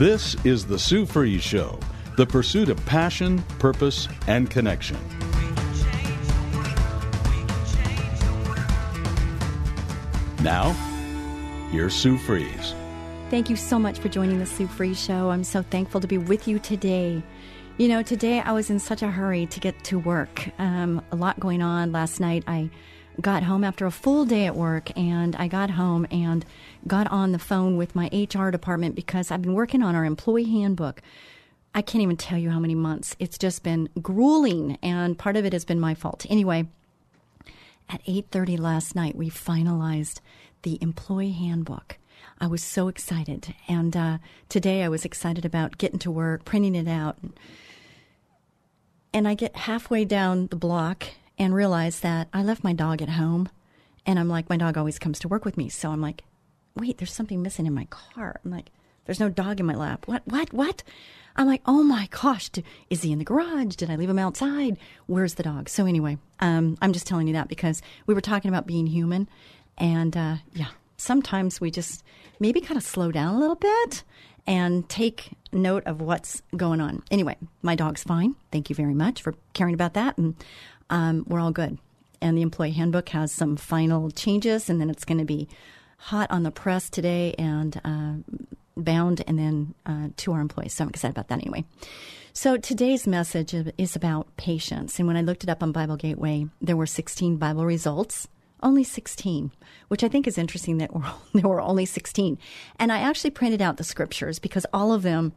This is the Sue Fries Show, the pursuit of passion, purpose, and connection. Now, here's Sue Fries. Thank you so much for joining the Sue Fries Show. I'm so thankful to be with you today. You know, today I was in such a hurry to get to work. Um, a lot going on last night. I got home after a full day at work, and I got home and got on the phone with my HR department because I've been working on our employee handbook. I can't even tell you how many months. It's just been grueling, and part of it has been my fault. Anyway, at 8:30 last night, we finalized the employee handbook. I was so excited, and uh, today I was excited about getting to work, printing it out, and I get halfway down the block and realize that I left my dog at home, and I'm like, my dog always comes to work with me, so I'm like, wait, there's something missing in my car. I'm like, there's no dog in my lap. What? What? What? I'm like, oh my gosh, is he in the garage? Did I leave him outside? Where's the dog? So anyway, um, I'm just telling you that because we were talking about being human, and uh, yeah, sometimes we just maybe kind of slow down a little bit and take note of what's going on. Anyway, my dog's fine. Thank you very much for caring about that, and um, we're all good. And the employee handbook has some final changes, and then it's going to be hot on the press today and uh, bound and then uh, to our employees. So I'm excited about that anyway. So today's message is about patience. And when I looked it up on Bible Gateway, there were 16 Bible results. Only 16, which I think is interesting that there were only 16. And I actually printed out the scriptures because all of them,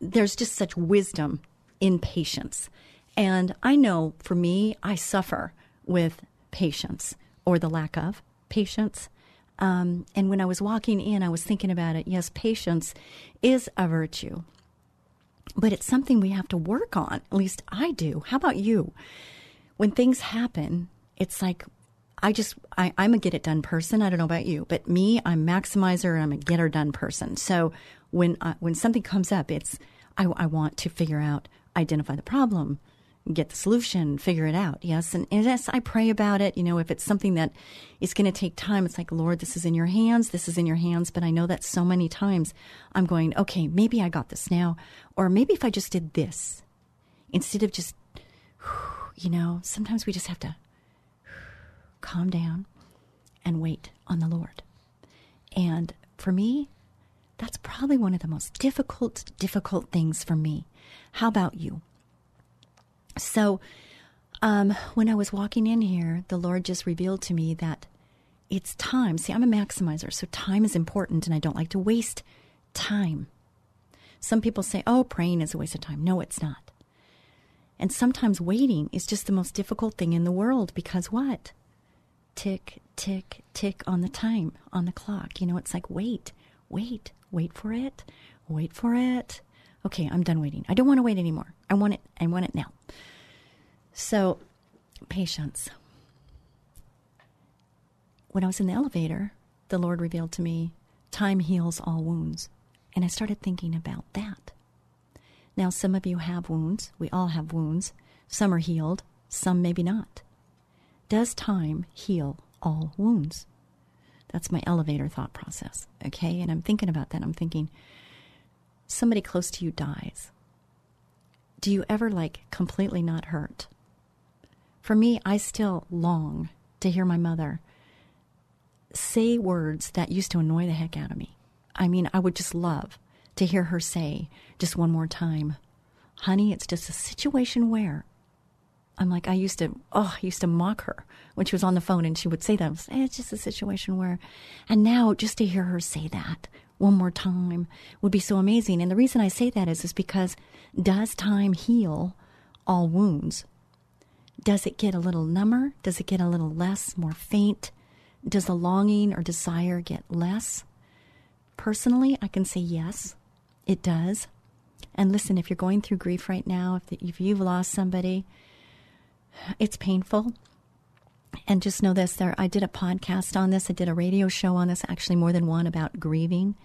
there's just such wisdom in patience. And I know for me, I suffer with patience or the lack of patience. Um, and when I was walking in, I was thinking about it. Yes, patience is a virtue, but it's something we have to work on. At least I do. How about you? When things happen, it's like I just I, am a get it done person. I don't know about you, but me, I'm maximizer. I'm a get her done person. So when uh, when something comes up, it's I, I want to figure out, identify the problem, get the solution, figure it out. Yes. And, and yes, I pray about it. You know, if it's something that is going to take time, it's like, Lord, this is in your hands. This is in your hands. But I know that so many times I'm going, okay, maybe I got this now. Or maybe if I just did this instead of just, you know, sometimes we just have to calm down and wait on the Lord. And for me, that's probably one of the most difficult, difficult things for me. How about you? So, um, when I was walking in here, the Lord just revealed to me that it's time. See, I'm a maximizer, so time is important, and I don't like to waste time. Some people say, oh, praying is a waste of time. No, it's not. And sometimes waiting is just the most difficult thing in the world because what? Tick, tick, tick on the time, on the clock. You know, it's like, wait, wait, wait for it, wait for it. Okay, I'm done waiting. I don't want to wait anymore. I want it. I want it now. So, patience. When I was in the elevator, the Lord revealed to me, time heals all wounds. And I started thinking about that. Now, some of you have wounds. We all have wounds. Some are healed, some maybe not. Does time heal all wounds? That's my elevator thought process. Okay. And I'm thinking about that. I'm thinking, somebody close to you dies. Do you ever like completely not hurt? For me, I still long to hear my mother say words that used to annoy the heck out of me. I mean, I would just love to hear her say just one more time, honey, it's just a situation where. I'm like, I used to, oh, I used to mock her when she was on the phone and she would say that. Say, it's just a situation where, and now just to hear her say that one more time would be so amazing. And the reason I say that is, is because does time heal all wounds? Does it get a little number? Does it get a little less, more faint? Does the longing or desire get less? Personally, I can say yes, it does. And listen, if you're going through grief right now, if, the, if you've lost somebody, it's painful. And just know this: there, I did a podcast on this. I did a radio show on this, actually more than one, about grieving,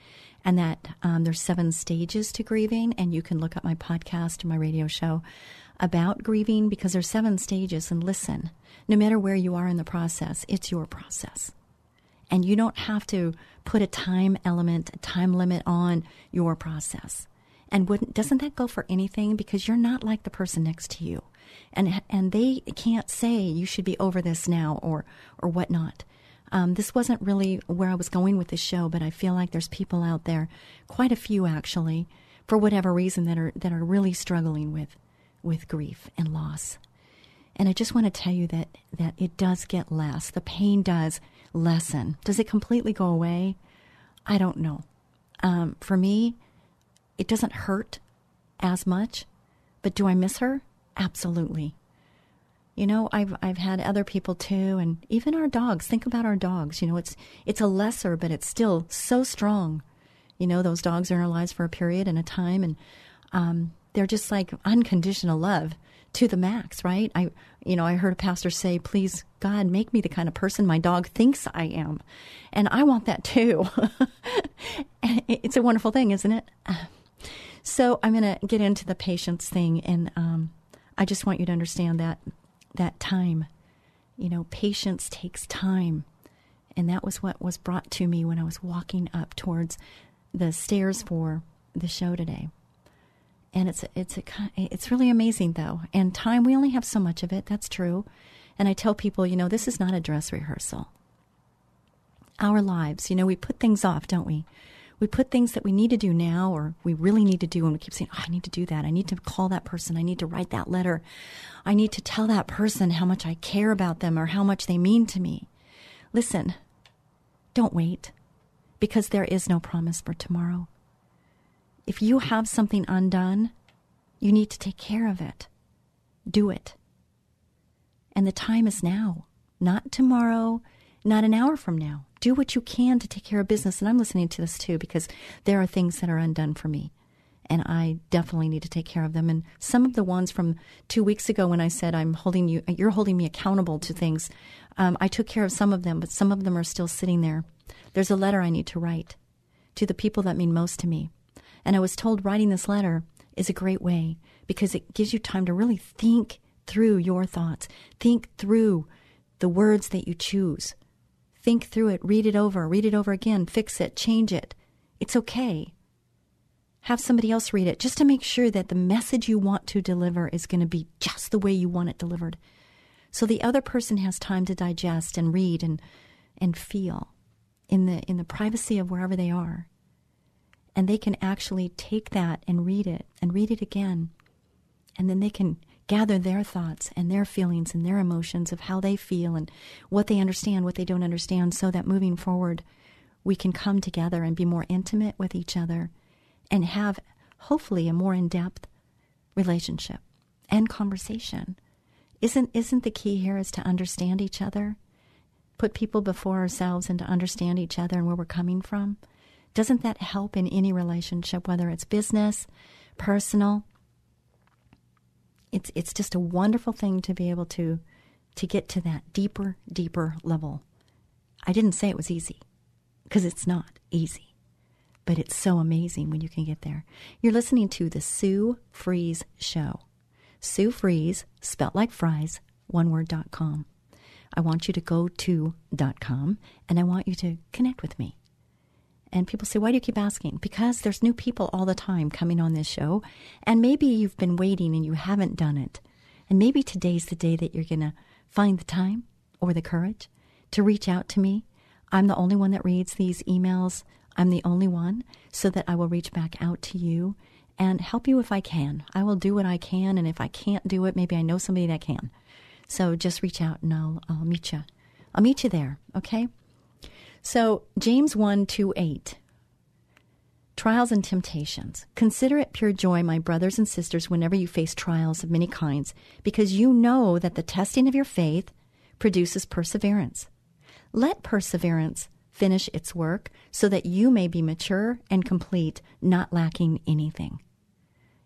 and that um, there's seven stages to grieving. And you can look up my podcast or my radio show about grieving because there's seven stages. And listen, no matter where you are in the process, it's your process, and you don't have to put a time element, a time limit on your process. And wouldn't, doesn't that go for anything? Because you're not like the person next to you and and they can't say you should be over this now or or whatnot. Um, this wasn't really where I was going with the show, but I feel like there's people out there, quite a few actually, for whatever reason that are that are really struggling with with grief and loss. And I just want to tell you that that it does get less. The pain does lessen. Does it completely go away? I don't know. Um, for me, it doesn't hurt as much. But do I miss her? Absolutely. You know, I've I've had other people too, and even our dogs. Think about our dogs. You know, it's it's a lesser, but it's still so strong. You know, those dogs are in our lives for a period and a time, and um, they're just like unconditional love to the max, right? I, you know, I heard a pastor say, "Please, God, make me the kind of person my dog thinks I am," and I want that too. it's a wonderful thing, isn't it? So I'm going to get into the patience thing, and um, I just want you to understand that that time, you know, patience takes time. And that was what was brought to me when I was walking up towards the stairs for the show today. And it's it's a, it's really amazing though. And time we only have so much of it. That's true. And I tell people, you know, this is not a dress rehearsal. Our lives, you know, we put things off, don't we? We put things that we need to do now or we really need to do and we keep saying, oh, I need to do that. I need to call that person. I need to write that letter. I need to tell that person how much I care about them or how much they mean to me. Listen, don't wait because there is no promise for tomorrow. If you have something undone, you need to take care of it. Do it. And the time is now, not tomorrow, not an hour from now do what you can to take care of business. And I'm listening to this too because there are things that are undone for me. And I definitely need to take care of them. And some of the ones from two weeks ago when I said I'm holding you, you're holding me accountable to things, um, I took care of some of them, but some of them are still sitting there. There's a letter I need to write to the people that mean most to me. And I was told writing this letter is a great way because it gives you time to really think through your thoughts, think through the words that you choose, Think through it, read it over, read it over again, fix it, change it. It's okay. Have somebody else read it just to make sure that the message you want to deliver is going to be just the way you want it delivered. So the other person has time to digest and read and and feel in the in the privacy of wherever they are. And they can actually take that and read it and read it again. And then they can gather their thoughts and their feelings and their emotions of how they feel and what they understand, what they don't understand, so that moving forward, we can come together and be more intimate with each other and have hopefully a more in depth relationship and conversation. Isn't, isn't the key here is to understand each other? Put people before ourselves and to understand each other and where we're coming from? Doesn't that help in any relationship, whether it's business, personal? It's it's just a wonderful thing to be able to to get to that deeper, deeper level. I didn't say it was easy because it's not easy, but it's so amazing when you can get there. You're listening to the Sue Fries Show. Sue Fries, spelt like fries, one word dot com. I want you to go to dot com and I want you to connect with me. And people say, why do you keep asking? Because there's new people all the time coming on this show. And maybe you've been waiting and you haven't done it. And maybe today's the day that you're going to find the time or the courage to reach out to me. I'm the only one that reads these emails. I'm the only one, so that I will reach back out to you and help you if I can. I will do what I can. And if I can't do it, maybe I know somebody that can. So just reach out and I'll, I'll meet you. I'll meet you there, okay? So, James 1 2 8. Trials and temptations. Consider it pure joy, my brothers and sisters, whenever you face trials of many kinds, because you know that the testing of your faith produces perseverance. Let perseverance finish its work so that you may be mature and complete, not lacking anything.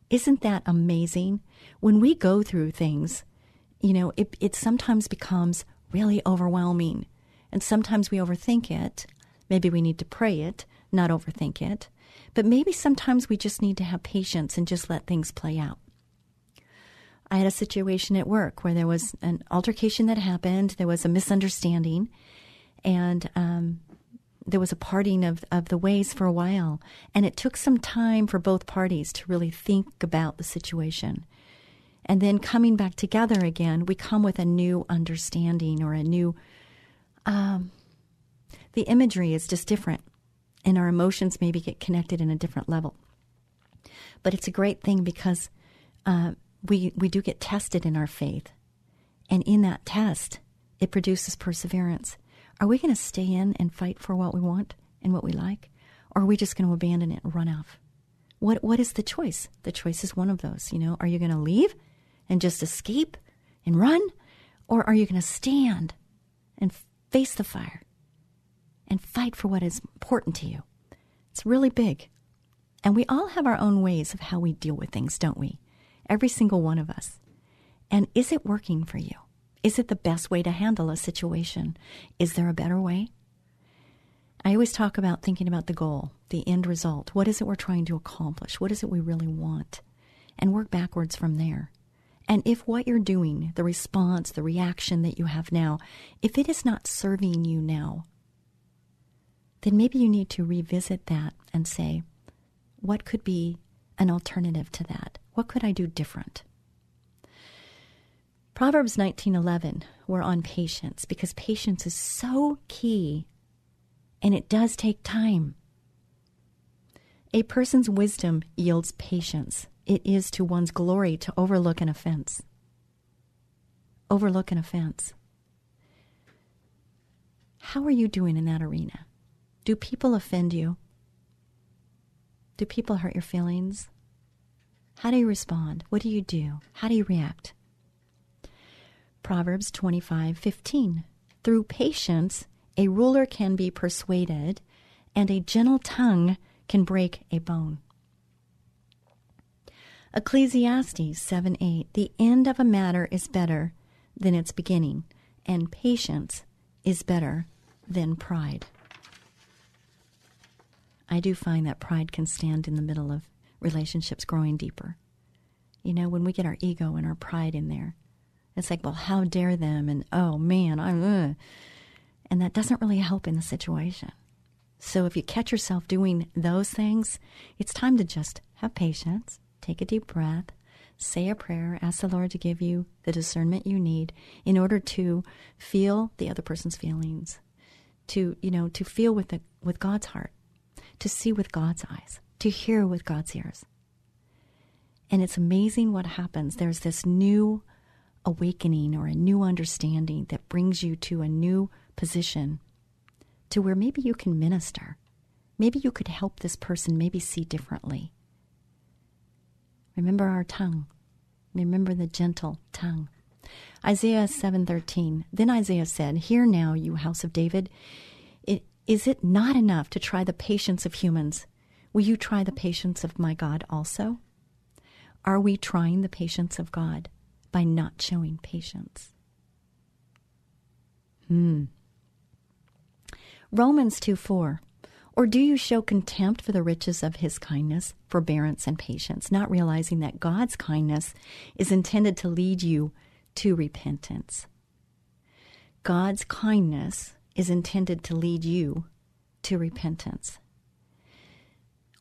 Isn't that amazing? When we go through things, you know, it, it sometimes becomes really overwhelming. And sometimes we overthink it. Maybe we need to pray it, not overthink it. But maybe sometimes we just need to have patience and just let things play out. I had a situation at work where there was an altercation that happened, there was a misunderstanding, and um, there was a parting of, of the ways for a while. And it took some time for both parties to really think about the situation. And then coming back together again, we come with a new understanding or a new. Um, the imagery is just different, and our emotions maybe get connected in a different level. But it's a great thing because uh, we we do get tested in our faith, and in that test, it produces perseverance. Are we going to stay in and fight for what we want and what we like, or are we just going to abandon it and run off? What what is the choice? The choice is one of those. You know, are you going to leave and just escape and run, or are you going to stand and face the fire and fight for what is important to you? It's really big. And we all have our own ways of how we deal with things, don't we? Every single one of us. And is it working for you? Is it the best way to handle a situation? Is there a better way? I always talk about thinking about the goal, the end result. What is it we're trying to accomplish? What is it we really want? And work backwards from there. And if what you're doing, the response, the reaction that you have now, if it is not serving you now, then maybe you need to revisit that and say, what could be an alternative to that? What could I do different? Proverbs 19:11 we're on patience because patience is so key and it does take time. A person's wisdom yields patience. It is to one's glory to overlook an offense. Overlook an offense. How are you doing in that arena? Do people offend you? Do people hurt your feelings? How do you respond? What do you do? How do you react? Proverbs 25:15. Through patience a ruler can be persuaded, and a gentle tongue can break a bone. Ecclesiastes 7 8. The end of a matter is better than its beginning, and patience is better than pride. I do find that pride can stand in the middle of relationships growing deeper. You know, when we get our ego and our pride in there, it's like, well, how dare them? And oh man, I'm, uh. and that doesn't really help in the situation. So if you catch yourself doing those things, it's time to just have patience, take a deep breath, say a prayer, ask the Lord to give you the discernment you need in order to feel the other person's feelings, to you know, to feel with the with God's heart, to see with God's eyes, to hear with God's ears. And it's amazing what happens. There's this new awakening or a new understanding that brings you to a new position to where maybe you can minister. Maybe you could help this person maybe see differently. Remember our tongue. Remember the gentle tongue. Isaiah 7:13. Then Isaiah said, "Hear now, you house of David, it, is it not enough to try the patience of humans? Will you try the patience of my God also?" Are we trying the patience of God? by not showing patience. Hmm. Romans 2 4. Or do you show contempt for the riches of his kindness, forbearance, and patience, not realizing that God's kindness is intended to lead you to repentance? God's kindness is intended to lead you to repentance.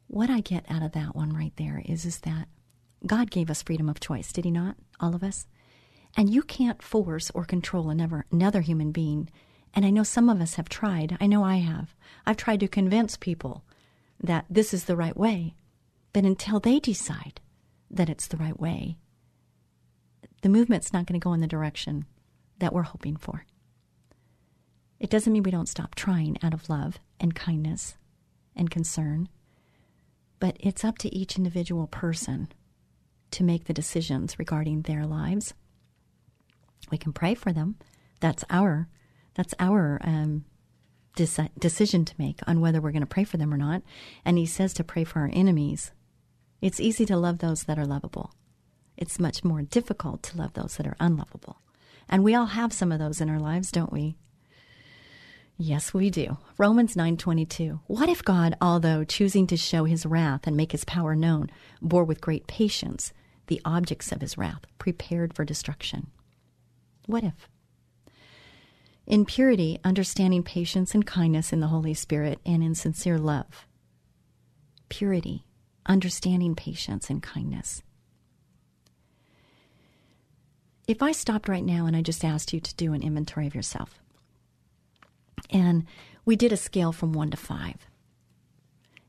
What I get out of that one right there is, is that God gave us freedom of choice, did He not? All of us? And you can't force or control another, another human being. And I know some of us have tried. I know I have. I've tried to convince people that this is the right way. But until they decide that it's the right way, the movement's not going to go in the direction that we're hoping for. It doesn't mean we don't stop trying out of love and kindness and concern. But it's up to each individual person to make the decisions regarding their lives. We can pray for them. That's our that's our um, deci- decision to make on whether we're going to pray for them or not. And he says to pray for our enemies. It's easy to love those that are lovable. It's much more difficult to love those that are unlovable. And we all have some of those in our lives, don't we? Yes, we do. Romans 9:22. What if God, although choosing to show his wrath and make his power known, bore with great patience the objects of his wrath, prepared for destruction? What if? In purity, understanding patience and kindness in the Holy Spirit and in sincere love. Purity, understanding patience and kindness. If I stopped right now and I just asked you to do an inventory of yourself, and we did a scale from one to five,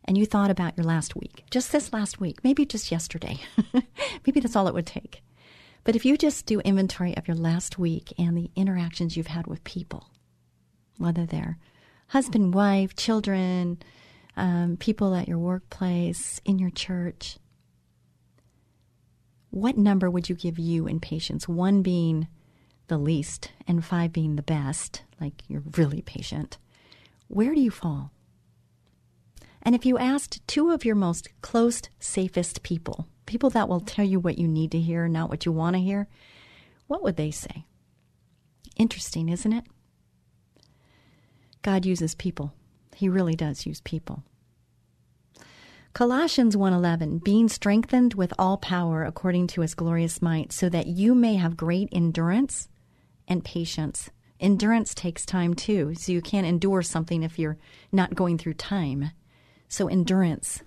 and you thought about your last week, just this last week, maybe just yesterday, maybe that's all it would take. But if you just do inventory of your last week and the interactions you've had with people, whether they're husband, wife, children, um, people at your workplace, in your church, what number would you give you in patience? One being the least and five being the best, like you're really patient. Where do you fall? And if you asked two of your most close, safest people, people that will tell you what you need to hear, not what you want to hear, what would they say? Interesting, isn't it? God uses people. He really does use people. Colossians 1:11 being strengthened with all power according to his glorious might so that you may have great endurance and patience. Endurance takes time too, so you can't endure something if you're not going through time. So endurance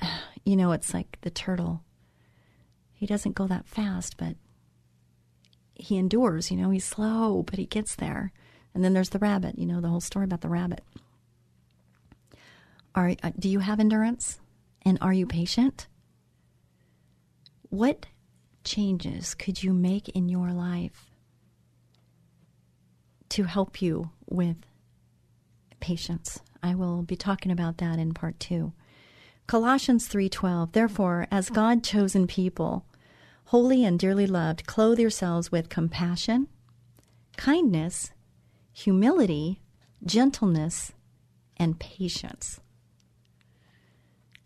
you know, it's like the turtle. He doesn't go that fast, but he endures, you know, he's slow, but he gets there. And then there's the rabbit, you know, the whole story about the rabbit. Are uh, do you have endurance? And are you patient? What changes could you make in your life to help you with patience? I will be talking about that in part 2. Colossians 3:12 Therefore as God chosen people holy and dearly loved clothe yourselves with compassion kindness humility gentleness and patience.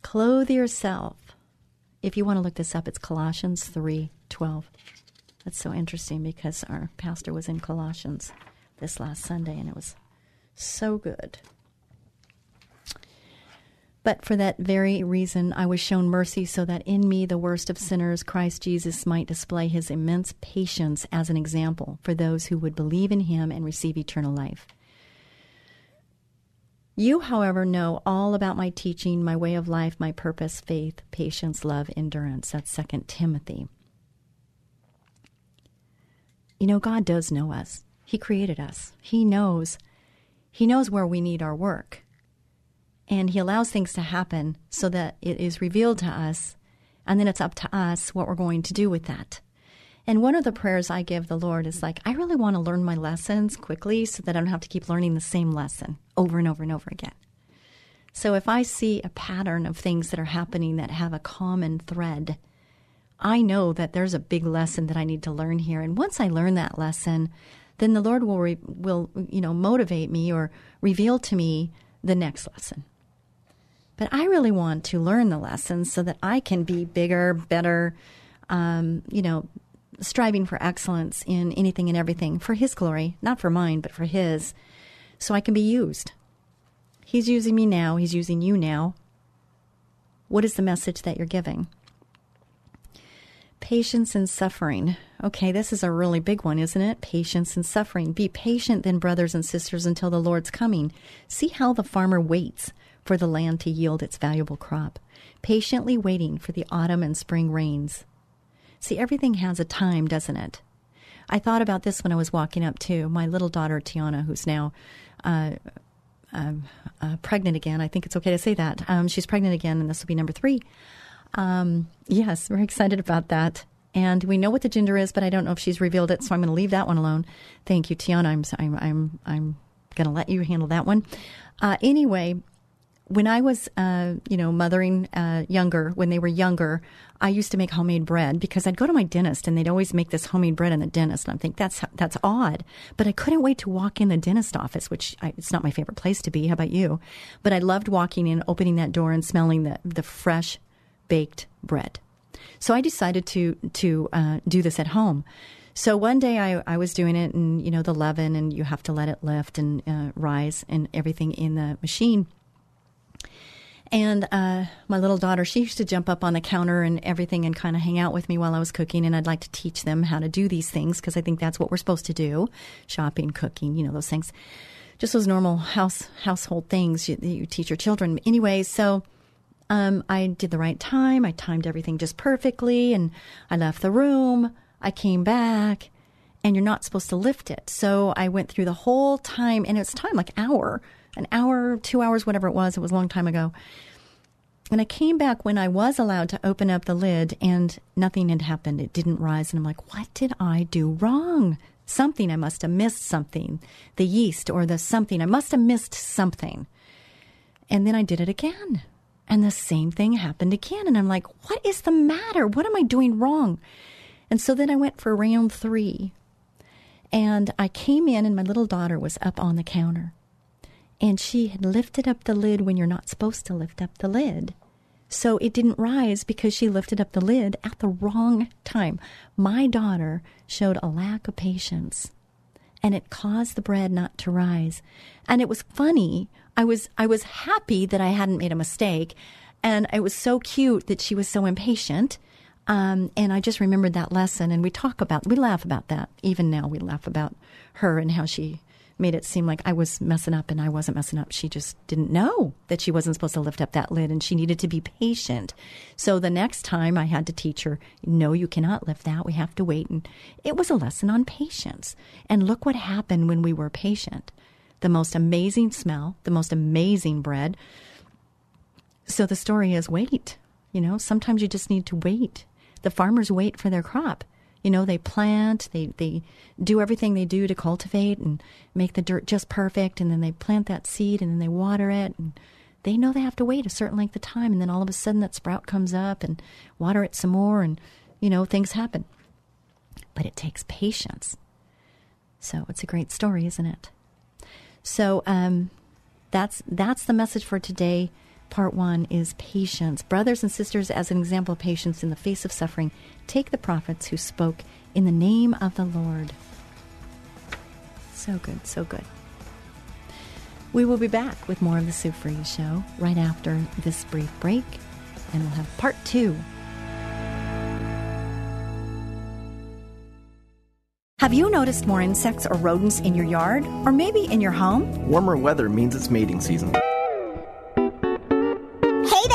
Clothe yourself. If you want to look this up it's Colossians 3:12 that's so interesting because our pastor was in Colossians this last Sunday and it was so good but for that very reason, I was shown mercy so that in me, the worst of sinners, Christ Jesus might display his immense patience as an example for those who would believe in him and receive eternal life. You, however, know all about my teaching, my way of life, my purpose, faith, patience, love, endurance. That's Second Timothy. You know, God does know us. He created us. He knows. He knows where we need our work and he allows things to happen so that it is revealed to us and then it's up to us what we're going to do with that. And one of the prayers i give the lord is like i really want to learn my lessons quickly so that i don't have to keep learning the same lesson over and over and over again. So if i see a pattern of things that are happening that have a common thread i know that there's a big lesson that i need to learn here. And once i learn that lesson then the lord will re- will you know motivate me or reveal to me the next lesson but I really want to learn the lessons so that I can be bigger, better, um, you know, striving for excellence in anything and everything for His glory, not for mine, but for His, so I can be used. He's using me now, He's using you now. What is the message that you're giving? Patience and suffering. Okay, this is a really big one, isn't it? Patience and suffering. Be patient, then, brothers and sisters, until the Lord's coming. See how the farmer waits for the land to yield its valuable crop, patiently waiting for the autumn and spring rains. See, everything has a time, doesn't it? I thought about this when I was walking up to my little daughter, Tiana, who's now uh, um, uh, pregnant again. I think it's okay to say that. Um, she's pregnant again, and this will be number three. Um, yes, we're excited about that. And we know what the gender is, but I don't know if she's revealed it, so I'm going to leave that one alone. Thank you, Tiana. I'm I'm I'm I'm going to let you handle that one. Uh, anyway, when I was, uh, you know, mothering uh, younger, when they were younger, I used to make homemade bread because I'd go to my dentist and they'd always make this homemade bread in the dentist, and I think that's that's odd. But I couldn't wait to walk in the dentist office, which I, it's not my favorite place to be. How about you? But I loved walking in, opening that door, and smelling the the fresh baked bread. So I decided to to uh, do this at home. So one day I, I was doing it, and you know the leaven, and you have to let it lift and uh, rise, and everything in the machine. And uh, my little daughter, she used to jump up on the counter and everything and kind of hang out with me while I was cooking. And I'd like to teach them how to do these things because I think that's what we're supposed to do shopping, cooking, you know, those things. Just those normal house household things you, you teach your children. Anyway, so um, I did the right time. I timed everything just perfectly. And I left the room. I came back. And you're not supposed to lift it. So I went through the whole time, and it's time like hour an hour, two hours, whatever it was. It was a long time ago. And I came back when I was allowed to open up the lid and nothing had happened. It didn't rise. And I'm like, what did I do wrong? Something. I must have missed something. The yeast or the something. I must have missed something. And then I did it again. And the same thing happened again. And I'm like, what is the matter? What am I doing wrong? And so then I went for round three. And I came in, and my little daughter was up on the counter and she had lifted up the lid when you're not supposed to lift up the lid. So it didn't rise because she lifted up the lid at the wrong time. My daughter showed a lack of patience and it caused the bread not to rise. And it was funny. I was I was happy that I hadn't made a mistake and it was so cute that she was so impatient. Um, and I just remembered that lesson and we talk about we laugh about that. Even now we laugh about her and how she made it seem like I was messing up and I wasn't messing up. She just didn't know that she wasn't supposed to lift up that lid and she needed to be patient. So the next time I had to teach her, no, you cannot lift that. We have to wait. And it was a lesson on patience. And look what happened when we were patient. The most amazing smell, the most amazing bread. So the story is wait. You know, sometimes you just need to wait. The farmers wait for their crop. You know, they plant, they, they do everything they do to cultivate and make the dirt just perfect, and then they plant that seed and then they water it. And they know they have to wait a certain length of time, and then all of a sudden that sprout comes up and water it some more, and, you know, things happen. But it takes patience. So it's a great story, isn't it? So um, that's that's the message for today. Part one is patience. Brothers and sisters, as an example of patience in the face of suffering, take the prophets who spoke in the name of the Lord. So good, so good. We will be back with more of the Sue Fries Show right after this brief break, and we'll have part two. Have you noticed more insects or rodents in your yard, or maybe in your home? Warmer weather means it's mating season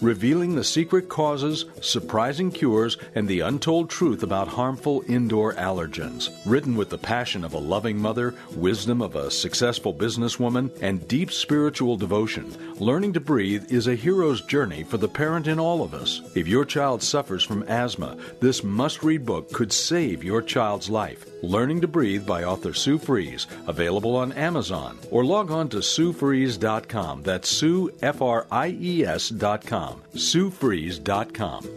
Revealing the secret causes, surprising cures, and the untold truth about harmful indoor allergens. Written with the passion of a loving mother, wisdom of a successful businesswoman, and deep spiritual devotion, Learning to Breathe is a hero's journey for the parent in all of us. If your child suffers from asthma, this must read book could save your child's life. Learning to Breathe by author Sue Fries, available on Amazon, or log on to SueFries.com. That's Sue, F R I E S.com. SueFries.com.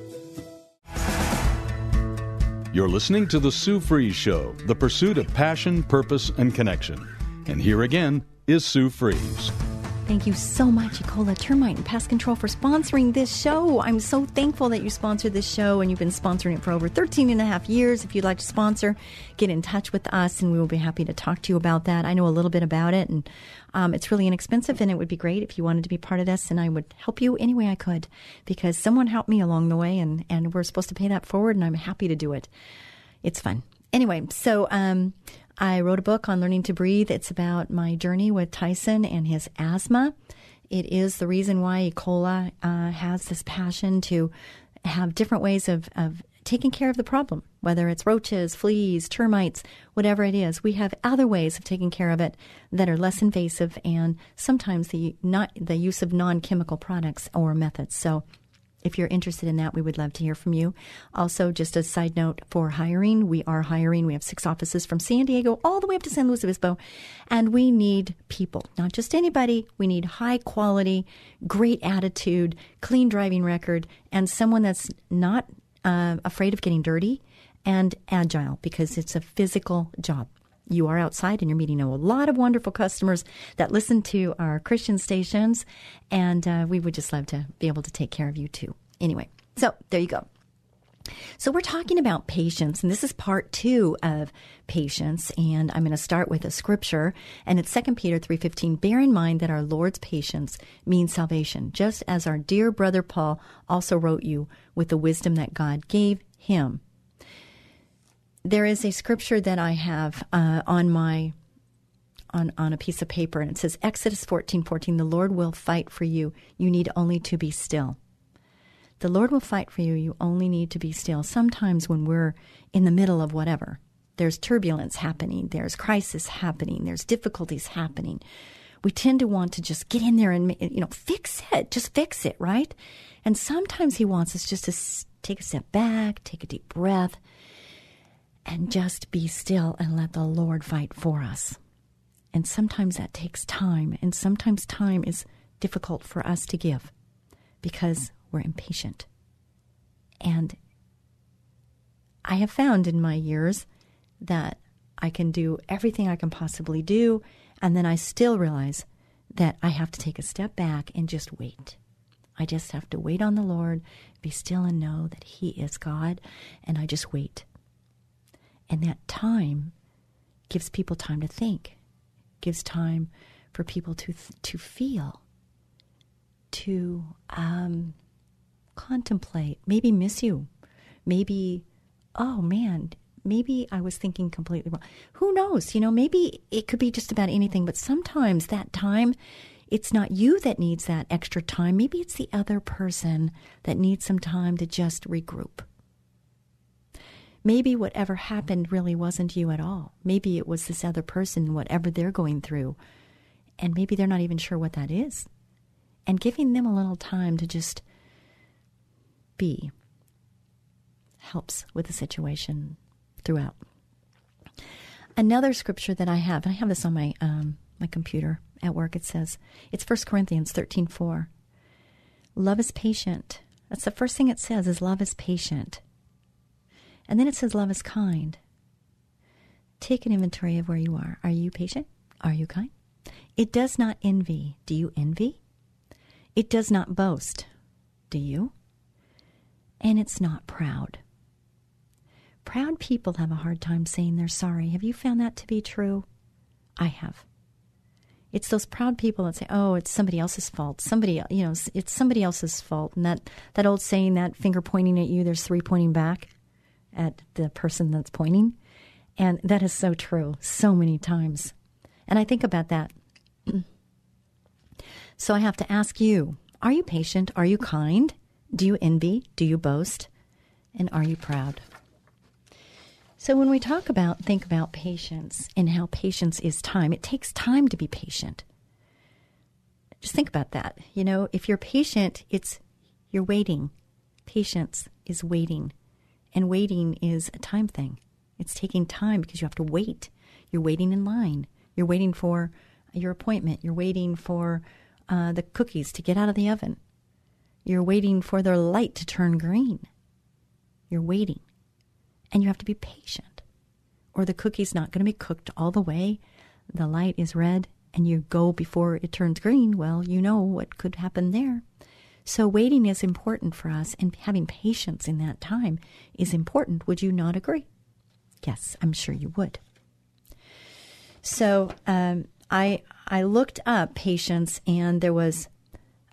You're listening to The Sue Fries Show, the pursuit of passion, purpose, and connection. And here again is Sue Fries. Thank you so much, Ecola Termite and Pest Control, for sponsoring this show. I'm so thankful that you sponsored this show and you've been sponsoring it for over 13 and a half years. If you'd like to sponsor, get in touch with us and we will be happy to talk to you about that. I know a little bit about it and um, it's really inexpensive and it would be great if you wanted to be part of this and I would help you any way I could because someone helped me along the way and, and we're supposed to pay that forward and I'm happy to do it. It's fun. Anyway, so um, I wrote a book on learning to breathe. It's about my journey with Tyson and his asthma. It is the reason why Ecola uh, has this passion to have different ways of, of taking care of the problem, whether it's roaches, fleas, termites, whatever it is. We have other ways of taking care of it that are less invasive and sometimes the not the use of non-chemical products or methods. So if you're interested in that, we would love to hear from you. Also, just a side note for hiring, we are hiring. We have six offices from San Diego all the way up to San Luis Obispo, and we need people, not just anybody. We need high quality, great attitude, clean driving record, and someone that's not uh, afraid of getting dirty and agile because it's a physical job you are outside and you're meeting a lot of wonderful customers that listen to our Christian stations. And uh, we would just love to be able to take care of you too. Anyway, so there you go. So we're talking about patience, and this is part two of patience. And I'm going to start with a scripture, and it's 2 Peter 3.15. Bear in mind that our Lord's patience means salvation, just as our dear brother Paul also wrote you with the wisdom that God gave him there is a scripture that I have uh, on my on on a piece of paper, and it says Exodus fourteen fourteen. The Lord will fight for you. You need only to be still. The Lord will fight for you. You only need to be still. Sometimes when we're in the middle of whatever, there's turbulence happening, there's crisis happening, there's difficulties happening. We tend to want to just get in there and you know fix it, just fix it, right? And sometimes He wants us just to take a step back, take a deep breath and just be still and let the Lord fight for us. And sometimes that takes time, and sometimes time is difficult for us to give because we're impatient. And I have found in my years that I can do everything I can possibly do, and then I still realize that I have to take a step back and just wait. I just have to wait on the Lord, be still and know that He is God, and I just wait. And that time gives people time to think, gives time for people to th- to feel, to um, contemplate, maybe miss you, maybe, oh man, maybe I was thinking completely wrong. Who knows? You know, maybe it could be just about anything, but sometimes that time, it's not you that needs that extra time. Maybe it's the other person that needs some time to just regroup maybe whatever happened really wasn't you at all. Maybe it was this other person, whatever they're going through. And maybe they're not even sure what that is. And giving them a little time to just be helps with the situation throughout. Another scripture that I have, and I have this on my um, my computer at work. It says it's 1 Corinthians thirteen four. Love is patient. That's the first thing it says is love is patient. And then it says, Love is kind. Take an inventory of where you are. Are you patient? Are you kind? It does not envy. Do you envy? It does not boast. Do you? And it's not proud. Proud people have a hard time saying they're sorry. Have you found that to be true? I have. It's those proud people that say, "Oh, it's somebody else's fault. Somebody, you know, it's somebody else's fault." And that that old saying, that finger pointing at you, there's three pointing back at the person that's pointing. And that is so true so many times. And I think about that. so I have to ask you Are you patient? Are you kind? Do you envy? Do you boast? And are you proud? So, when we talk about, think about patience and how patience is time, it takes time to be patient. Just think about that. You know, if you're patient, it's you're waiting. Patience is waiting. And waiting is a time thing. It's taking time because you have to wait. You're waiting in line. You're waiting for your appointment. You're waiting for uh, the cookies to get out of the oven. You're waiting for their light to turn green. You're waiting. And you have to be patient. Or the cookie's not going to be cooked all the way. The light is red and you go before it turns green. Well, you know what could happen there. So waiting is important for us, and having patience in that time is important. Would you not agree? Yes, I'm sure you would. So um, I I looked up patience, and there was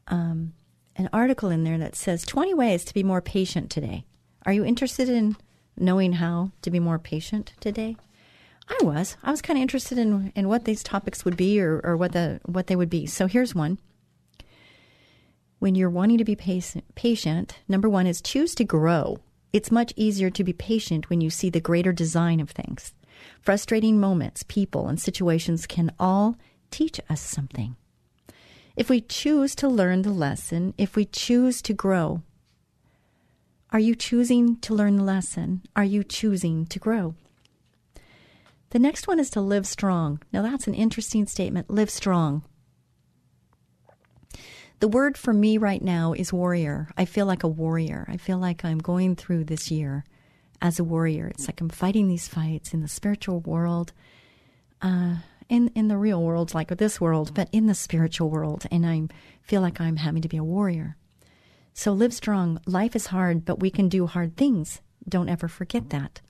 um, an article in there that says 20 ways to be more patient today. Are you interested in knowing how to be more patient today? I was. I was kind of interested in in what these topics would be, or, or what the what they would be. So here's one when you're wanting to be patient, number one is choose to grow. It's much easier to be patient when you see the greater design of things. Frustrating moments, people, and situations can all teach us something. If we choose to learn the lesson, if we choose to grow, are you choosing to learn the lesson? Are you choosing to grow? The next one is to live strong. Now, that's an interesting statement. Live strong. The word for me right now is warrior. I feel like a warrior. I feel like I'm going through this year as a warrior. It's like I'm fighting these fights in the spiritual world, uh, in in the real world, like this world, but in the spiritual world, and I feel like I'm having to be a warrior. So live strong. Life is hard, but we can do hard things. Don't ever forget that.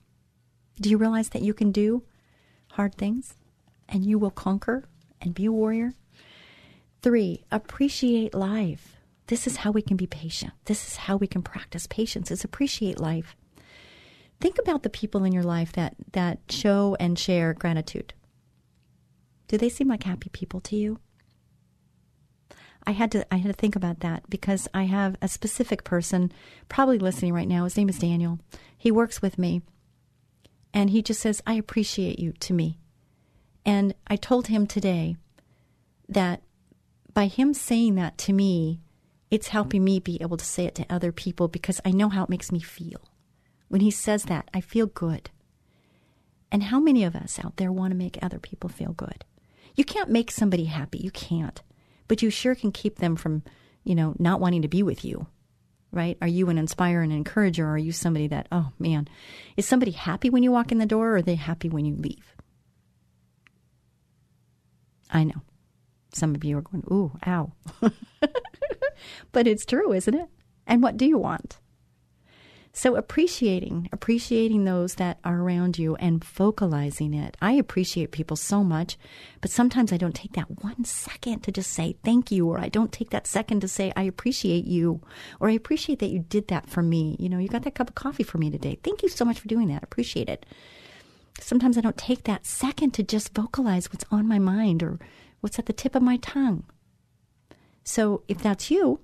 Do you realize that you can do hard things, and you will conquer and be a warrior? Three, appreciate life. This is how we can be patient. This is how we can practice patience is appreciate life. Think about the people in your life that, that show and share gratitude. Do they seem like happy people to you? I had to I had to think about that because I have a specific person probably listening right now. His name is Daniel. He works with me. And he just says, I appreciate you to me. And I told him today that by him saying that to me, it's helping me be able to say it to other people because I know how it makes me feel. When he says that, I feel good. And how many of us out there want to make other people feel good? You can't make somebody happy. You can't. But you sure can keep them from, you know, not wanting to be with you. Right? Are you an inspire and encourager or are you somebody that, oh man, is somebody happy when you walk in the door or are they happy when you leave? I know. Some of you are going, ooh, ow. but it's true, isn't it? And what do you want? So appreciating, appreciating those that are around you and vocalizing it. I appreciate people so much, but sometimes I don't take that one second to just say thank you, or I don't take that second to say I appreciate you, or I appreciate that you did that for me. You know, you got that cup of coffee for me today. Thank you so much for doing that. Appreciate it. Sometimes I don't take that second to just vocalize what's on my mind or what's at the tip of my tongue. So if that's you,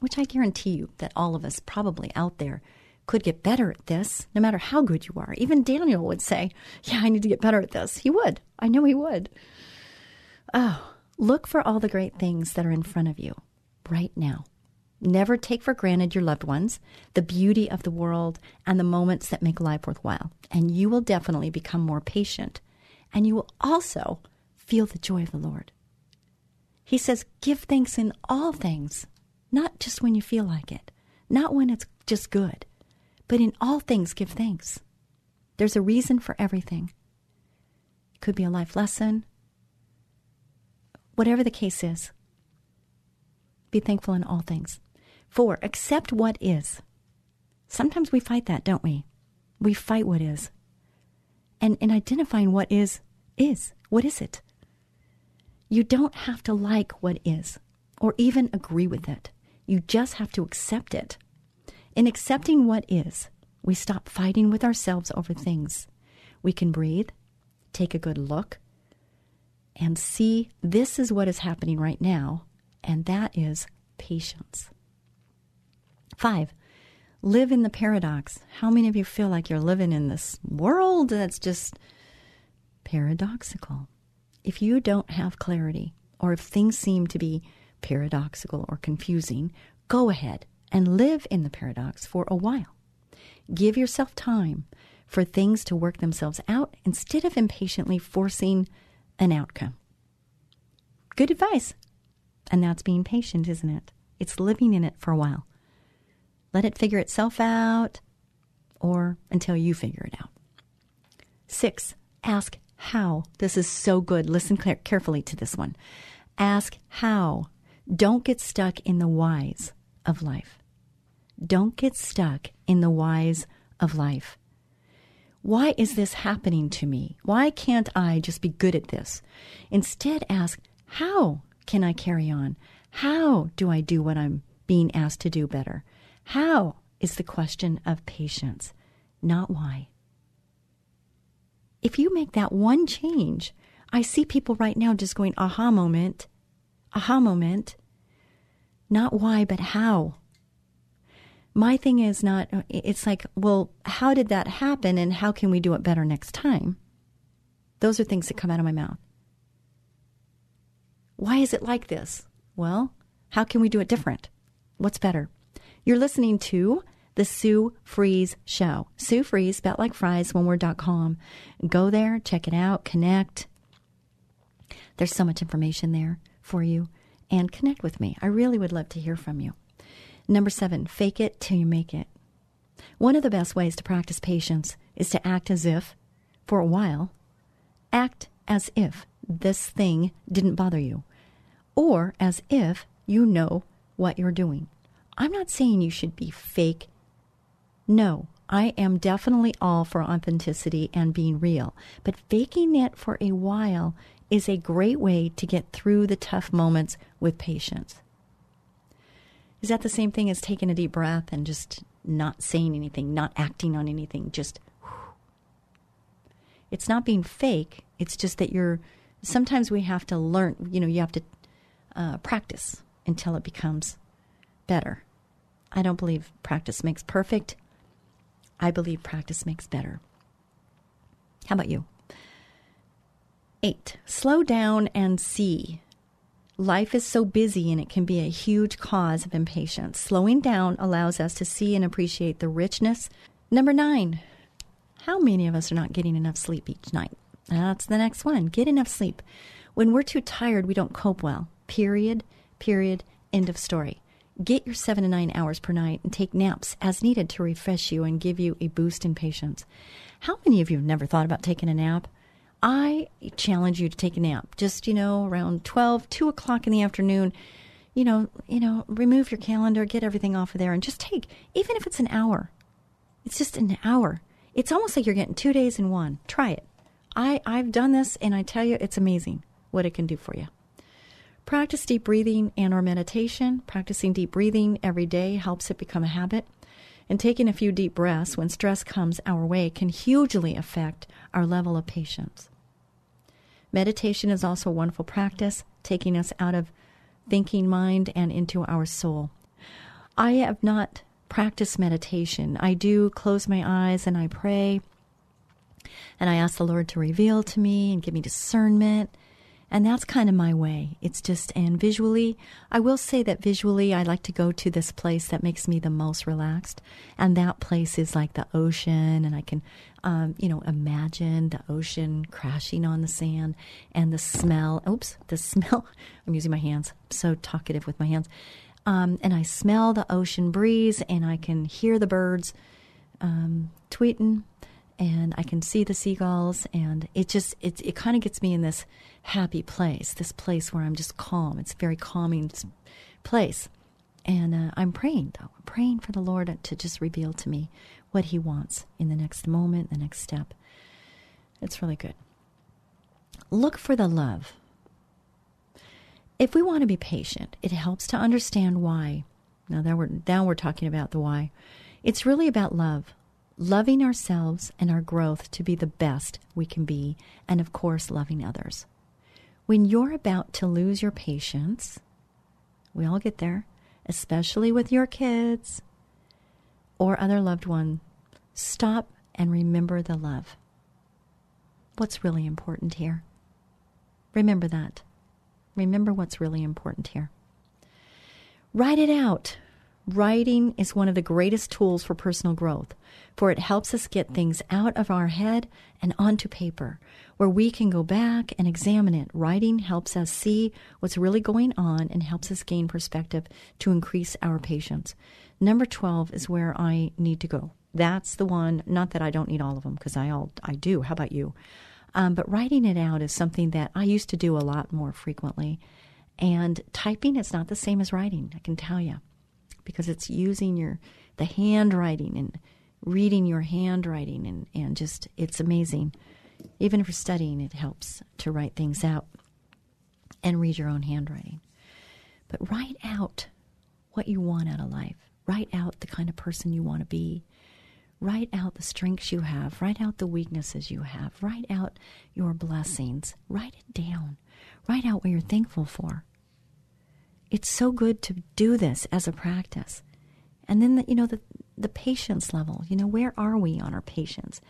which I guarantee you that all of us probably out there could get better at this, no matter how good you are. Even Daniel would say, Yeah, I need to get better at this. He would. I know he would. Oh, look for all the great things that are in front of you right now. Never take for granted your loved ones, the beauty of the world, and the moments that make life worthwhile. And you will definitely become more patient. And you will also feel the joy of the Lord. He says, Give thanks in all things, not just when you feel like it, not when it's just good, but in all things give thanks. There's a reason for everything. It could be a life lesson, whatever the case is. Be thankful in all things. Four, accept what is. Sometimes we fight that, don't we? We fight what is. And in identifying what is, is. What is it? You don't have to like what is or even agree with it. You just have to accept it. In accepting what is, we stop fighting with ourselves over things. We can breathe, take a good look, and see this is what is happening right now, and that is patience. Five, live in the paradox. How many of you feel like you're living in this world that's just paradoxical? If you don't have clarity, or if things seem to be paradoxical or confusing, go ahead and live in the paradox for a while. Give yourself time for things to work themselves out instead of impatiently forcing an outcome. Good advice. And that's being patient, isn't it? It's living in it for a while. Let it figure itself out or until you figure it out. Six, ask how. This is so good. Listen carefully to this one. Ask how. Don't get stuck in the whys of life. Don't get stuck in the whys of life. Why is this happening to me? Why can't I just be good at this? Instead, ask, how can I carry on? How do I do what I'm being asked to do better? How is the question of patience, not why. If you make that one change, I see people right now just going, aha moment, aha moment, not why, but how my thing is not, it's like, well, how did that happen and how can we do it better next time? Those are things that come out of my mouth. Why is it like this? Well, how can we do it different? What's better? You're listening to the Sue Fries Show. Sue Fries, spelled like fries, one word.com. Go there, check it out, connect. There's so much information there for you. And connect with me. I really would love to hear from you. Number seven, fake it till you make it. One of the best ways to practice patience is to act as if, for a while, act as if this thing didn't bother you, or as if you know what you're doing. I'm not saying you should be fake. No, I am definitely all for authenticity and being real, but faking it for a while is a great way to get through the tough moments with patience. Is that the same thing as taking a deep breath and just not saying anything, not acting on anything? Just, it's not being fake. It's just that you're, sometimes we have to learn, you know, you have to uh, practice until it becomes better. I don't believe practice makes perfect. I believe practice makes better. How about you? Eight, slow down and see. Life is so busy and it can be a huge cause of impatience. Slowing down allows us to see and appreciate the richness. Number nine, how many of us are not getting enough sleep each night? That's the next one. Get enough sleep. When we're too tired, we don't cope well. Period, period, end of story. Get your seven to nine hours per night and take naps as needed to refresh you and give you a boost in patience. How many of you have never thought about taking a nap? I challenge you to take a nap. Just, you know, around 12, 2 o'clock in the afternoon, you know, you know, remove your calendar, get everything off of there, and just take, even if it's an hour. It's just an hour. It's almost like you're getting two days in one. Try it. I, I've done this, and I tell you, it's amazing what it can do for you. Practice deep breathing and or meditation. Practicing deep breathing every day helps it become a habit. And taking a few deep breaths when stress comes our way can hugely affect our level of patience. Meditation is also a wonderful practice, taking us out of thinking mind and into our soul. I have not practiced meditation. I do close my eyes and I pray, and I ask the Lord to reveal to me and give me discernment and that's kind of my way. It's just, and visually, I will say that visually, I like to go to this place that makes me the most relaxed. And that place is like the ocean, and I can, um, you know, imagine the ocean crashing on the sand and the smell. Oops, the smell. I'm using my hands. I'm so talkative with my hands. Um, and I smell the ocean breeze, and I can hear the birds um, tweeting and I can see the seagulls, and it just it it kind of gets me in this happy place, this place where I'm just calm. It's a very calming place, and uh, I'm praying though. I'm praying for the Lord to just reveal to me what He wants in the next moment, the next step. It's really good. Look for the love. If we want to be patient, it helps to understand why. Now, that we're, now we're talking about the why. It's really about love loving ourselves and our growth to be the best we can be, and of course, loving others. When you're about to lose your patience, we all get there, especially with your kids or other loved one, stop and remember the love. What's really important here? Remember that. Remember what's really important here. Write it out. Writing is one of the greatest tools for personal growth, for it helps us get things out of our head and onto paper, where we can go back and examine it. Writing helps us see what's really going on and helps us gain perspective to increase our patience. Number 12 is where I need to go. That's the one, not that I don't need all of them, because I, all, I do. How about you? Um, but writing it out is something that I used to do a lot more frequently. And typing is not the same as writing, I can tell you, because it's using your the handwriting and reading your handwriting and, and just it's amazing. Even for studying, it helps to write things out and read your own handwriting. But write out what you want out of life. Write out the kind of person you want to be. Write out the strengths you have. Write out the weaknesses you have. Write out your blessings. Write it down. Write out what you're thankful for. It's so good to do this as a practice. And then, the, you know, the, the patience level, you know, where are we on our patience?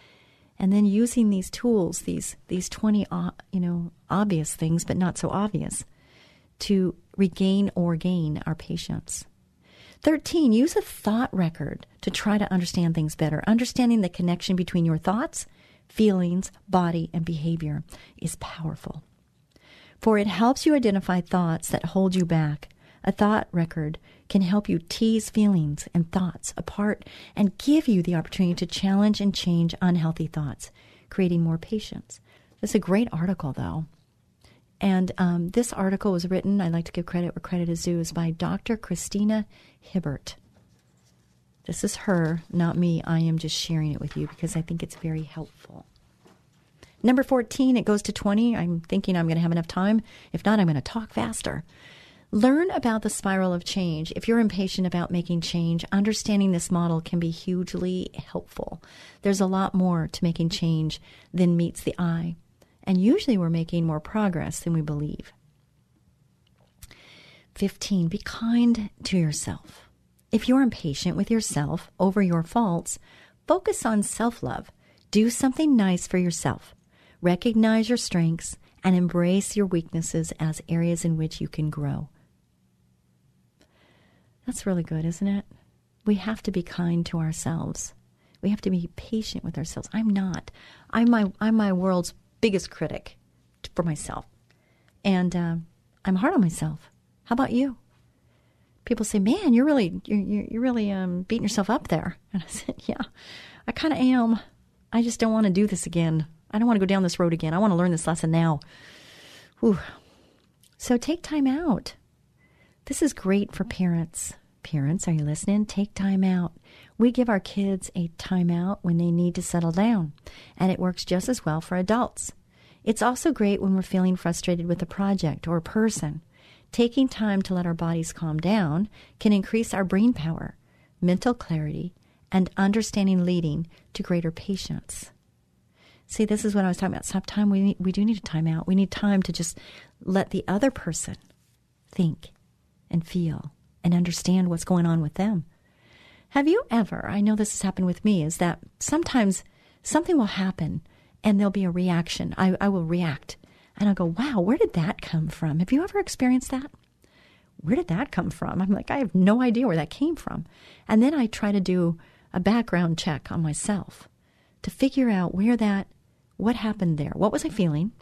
And then using these tools, these, these 20, uh, you know, obvious things, but not so obvious, to regain or gain our patience. 13, use a thought record to try to understand things better. Understanding the connection between your thoughts, feelings, body, and behavior is powerful. For it helps you identify thoughts that hold you back. A thought record can help you tease feelings and thoughts apart and give you the opportunity to challenge and change unhealthy thoughts, creating more patience. This is a great article, though. And um, this article was written, I like to give credit where credit is due, is by Dr. Christina Hibbert. This is her, not me. I am just sharing it with you because I think it's very helpful. Number 14, it goes to 20. I'm thinking I'm going to have enough time. If not, I'm going to talk faster. Learn about the spiral of change. If you're impatient about making change, understanding this model can be hugely helpful. There's a lot more to making change than meets the eye. And usually we're making more progress than we believe. 15. Be kind to yourself. If you're impatient with yourself over your faults, focus on self love. Do something nice for yourself. Recognize your strengths and embrace your weaknesses as areas in which you can grow. That's really good, isn't it? We have to be kind to ourselves. We have to be patient with ourselves. I'm not. I'm my I'm my world's biggest critic for myself, and uh, I'm hard on myself. How about you? People say, "Man, you're really you're you're really um, beating yourself up there." And I said, "Yeah, I kind of am. I just don't want to do this again. I don't want to go down this road again. I want to learn this lesson now." Whew. So take time out. This is great for parents. Parents, are you listening? Take time out. We give our kids a time out when they need to settle down, and it works just as well for adults. It's also great when we're feeling frustrated with a project or a person. Taking time to let our bodies calm down can increase our brain power, mental clarity, and understanding leading to greater patience. See, this is what I was talking about. Sometimes we need, we do need a time out. We need time to just let the other person think and feel and understand what's going on with them. Have you ever, I know this has happened with me, is that sometimes something will happen and there'll be a reaction. I, I will react and I'll go, wow, where did that come from? Have you ever experienced that? Where did that come from? I'm like, I have no idea where that came from. And then I try to do a background check on myself to figure out where that, what happened there. What was I feeling?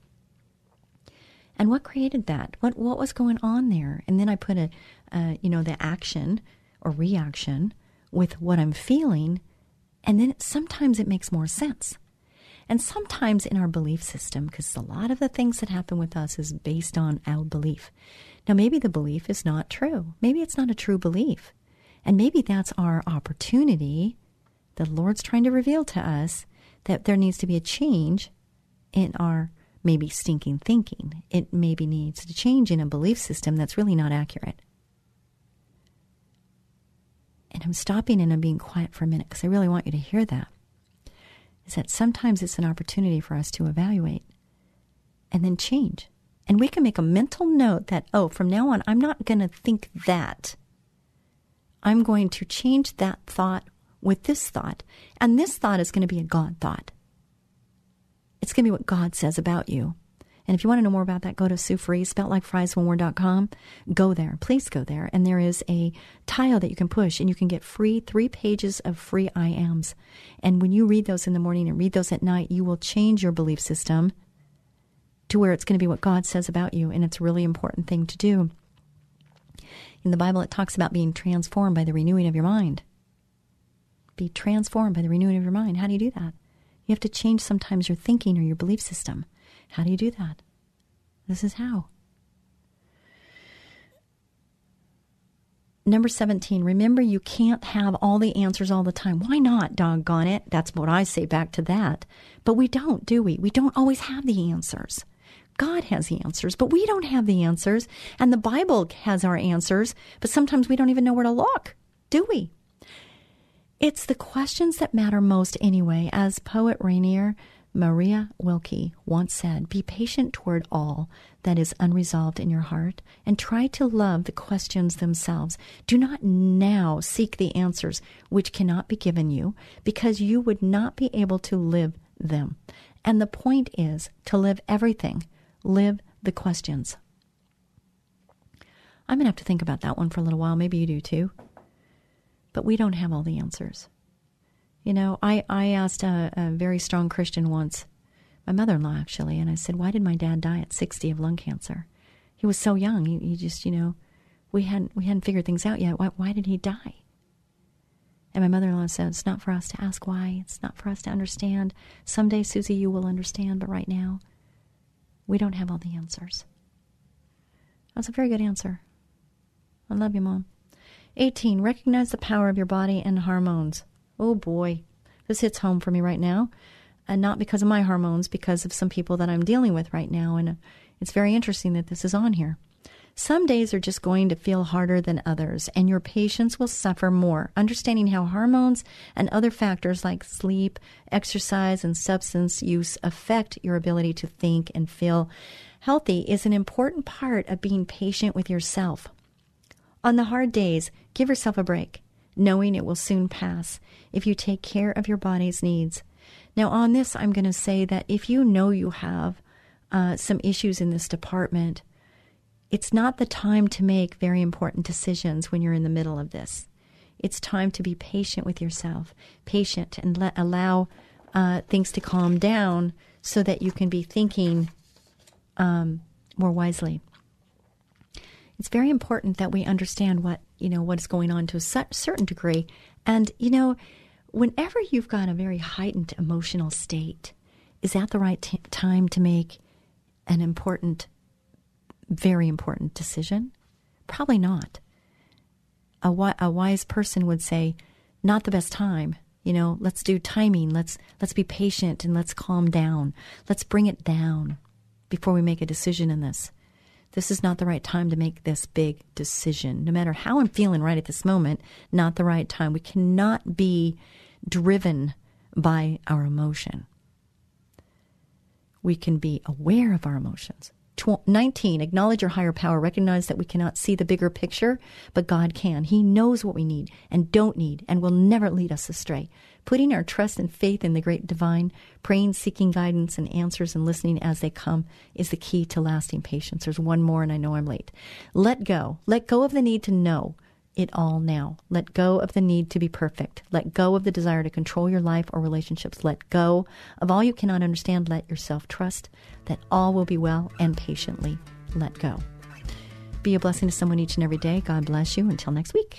And what created that? What what was going on there? And then I put a, uh, you know, the action or reaction with what I'm feeling, and then sometimes it makes more sense. And sometimes in our belief system, because a lot of the things that happen with us is based on our belief. Now, maybe the belief is not true. Maybe it's not a true belief. And maybe that's our opportunity. The Lord's trying to reveal to us that there needs to be a change in our maybe stinking thinking. It maybe needs to change in a belief system that's really not accurate. And I'm stopping and I'm being quiet for a minute because I really want you to hear that. Is that sometimes it's an opportunity for us to evaluate and then change. And we can make a mental note that, oh, from now on, I'm not going to think that. I'm going to change that thought with this thought. And this thought is going to be a God thought. It's going to be what God says about you. And if you want to know more about that, go to Sue Fries, spelled like fries, one word.com. Go there. Please go there. And there is a tile that you can push, and you can get free three pages of free I ams. And when you read those in the morning and read those at night, you will change your belief system to where it's going to be what God says about you. And it's a really important thing to do. In the Bible, it talks about being transformed by the renewing of your mind. Be transformed by the renewing of your mind. How do you do that? You have to change sometimes your thinking or your belief system. How do you do that? This is how. Number 17, remember you can't have all the answers all the time. Why not, doggone it? That's what I say back to that. But we don't, do we? We don't always have the answers. God has the answers, but we don't have the answers. And the Bible has our answers, but sometimes we don't even know where to look, do we? It's the questions that matter most anyway. As poet Rainer Maria Rilke once said, Be patient toward all that is unresolved in your heart and try to love the questions themselves. Do not now seek the answers which cannot be given you because you would not be able to live them. And the point is to live everything, live the questions. I'm going to have to think about that one for a little while. Maybe you do too. But we don't have all the answers. You know, I, I asked a, a very strong Christian once, my mother in law actually, and I said, Why did my dad die at 60 of lung cancer? He was so young. He, he just, you know, we hadn't, we hadn't figured things out yet. Why, why did he die? And my mother in law said, It's not for us to ask why. It's not for us to understand. Someday, Susie, you will understand, but right now, we don't have all the answers. That's a very good answer. I love you, Mom. 18. Recognize the power of your body and hormones. Oh boy, this hits home for me right now. And not because of my hormones, because of some people that I'm dealing with right now. And uh, it's very interesting that this is on here. Some days are just going to feel harder than others, and your patients will suffer more. Understanding how hormones and other factors like sleep, exercise, and substance use affect your ability to think and feel healthy is an important part of being patient with yourself. On the hard days, give yourself a break knowing it will soon pass if you take care of your body's needs. Now, on this, I'm going to say that if you know you have uh, some issues in this department, it's not the time to make very important decisions when you're in the middle of this. It's time to be patient with yourself, patient, and let allow uh, things to calm down so that you can be thinking um, more wisely it's very important that we understand what you know what is going on to a certain degree. And you know whenever you've got a very heightened emotional state is that the right t- time to make an important very important decision? Probably not. A, wi- a wise person would say not the best time. You know let's do timing. Let's let's be patient and let's calm down. Let's bring it down before we make a decision in this this is not the right time to make this big decision. No matter how I'm feeling right at this moment, not the right time. We cannot be driven by our emotion. We can be aware of our emotions. 19, acknowledge your higher power. Recognize that we cannot see the bigger picture, but God can. He knows what we need and don't need and will never lead us astray. Putting our trust and faith in the great divine, praying, seeking guidance and answers and listening as they come is the key to lasting patience. There's one more, and I know I'm late. Let go. Let go of the need to know it all now. Let go of the need to be perfect. Let go of the desire to control your life or relationships. Let go of all you cannot understand. Let yourself trust that all will be well and patiently let go. Be a blessing to someone each and every day. God bless you. Until next week.